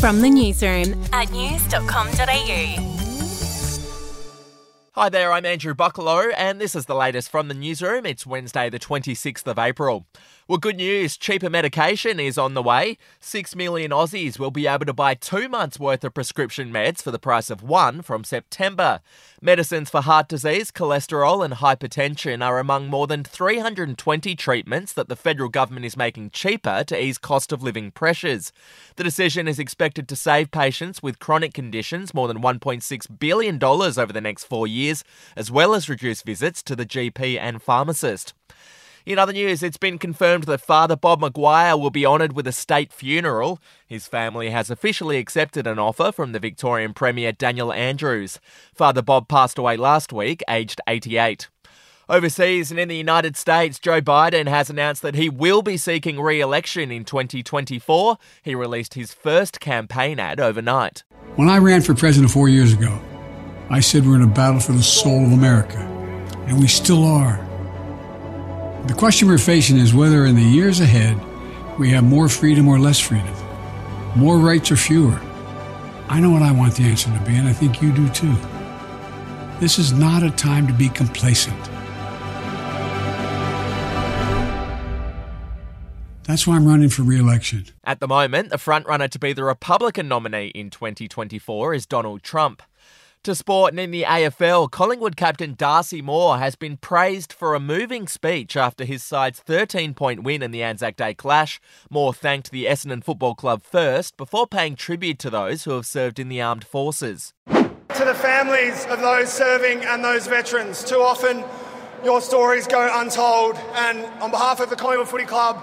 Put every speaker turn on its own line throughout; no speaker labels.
From the newsroom at news.com.au.
Hi there, I'm Andrew Bucklow, and this is the latest from the newsroom. It's Wednesday, the 26th of April. Well, good news cheaper medication is on the way. Six million Aussies will be able to buy two months' worth of prescription meds for the price of one from September. Medicines for heart disease, cholesterol, and hypertension are among more than 320 treatments that the federal government is making cheaper to ease cost of living pressures. The decision is expected to save patients with chronic conditions more than $1.6 billion over the next four years, as well as reduce visits to the GP and pharmacist. In other news, it's been confirmed that Father Bob Maguire will be honoured with a state funeral. His family has officially accepted an offer from the Victorian Premier Daniel Andrews. Father Bob passed away last week, aged 88. Overseas and in the United States, Joe Biden has announced that he will be seeking re election in 2024. He released his first campaign ad overnight.
When I ran for president four years ago, I said we're in a battle for the soul of America, and we still are. The question we're facing is whether in the years ahead we have more freedom or less freedom, more rights or fewer. I know what I want the answer to be, and I think you do too. This is not a time to be complacent. That's why I'm running for re election.
At the moment, the frontrunner to be the Republican nominee in 2024 is Donald Trump. To sport and in the AFL, Collingwood captain Darcy Moore has been praised for a moving speech after his side's 13 point win in the Anzac Day clash. Moore thanked the Essendon Football Club first before paying tribute to those who have served in the armed forces.
To the families of those serving and those veterans, too often your stories go untold. And on behalf of the Collingwood Footy Club,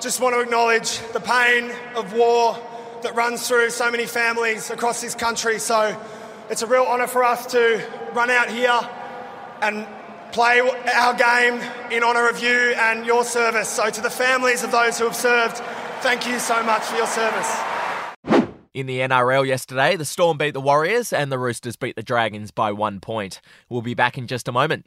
just want to acknowledge the pain of war that runs through so many families across this country. So it's a real honour for us to run out here and play our game in honour of you and your service. So, to the families of those who have served, thank you so much for your service.
In the NRL yesterday, the Storm beat the Warriors and the Roosters beat the Dragons by one point. We'll be back in just a moment.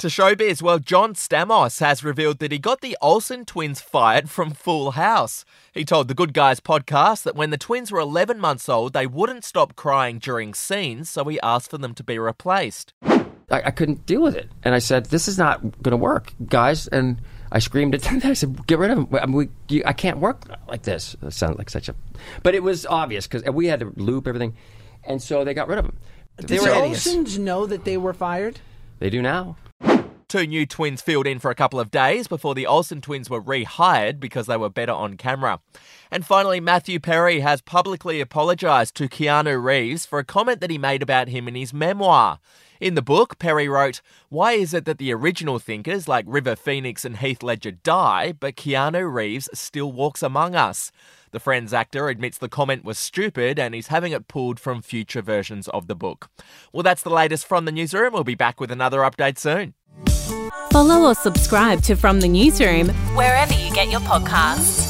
To showbiz, well, John Stamos has revealed that he got the Olsen twins fired from Full House. He told the Good Guys podcast that when the twins were 11 months old, they wouldn't stop crying during scenes, so he asked for them to be replaced.
I, I couldn't deal with it. And I said, "This is not going to work, guys." And I screamed at them. I said, "Get rid of him. I, mean, we, you, I can't work like this." It sounded like such a, but it was obvious because we had to loop everything, and so they got rid of him.
Did the Olsens know that they were fired?
They do now.
Two new twins filled in for a couple of days before the Olsen twins were rehired because they were better on camera. And finally, Matthew Perry has publicly apologised to Keanu Reeves for a comment that he made about him in his memoir. In the book, Perry wrote, Why is it that the original thinkers like River Phoenix and Heath Ledger die, but Keanu Reeves still walks among us? The Friends actor admits the comment was stupid and he's having it pulled from future versions of the book. Well, that's the latest from the newsroom. We'll be back with another update soon.
Follow or subscribe to From the Newsroom wherever you get your podcasts.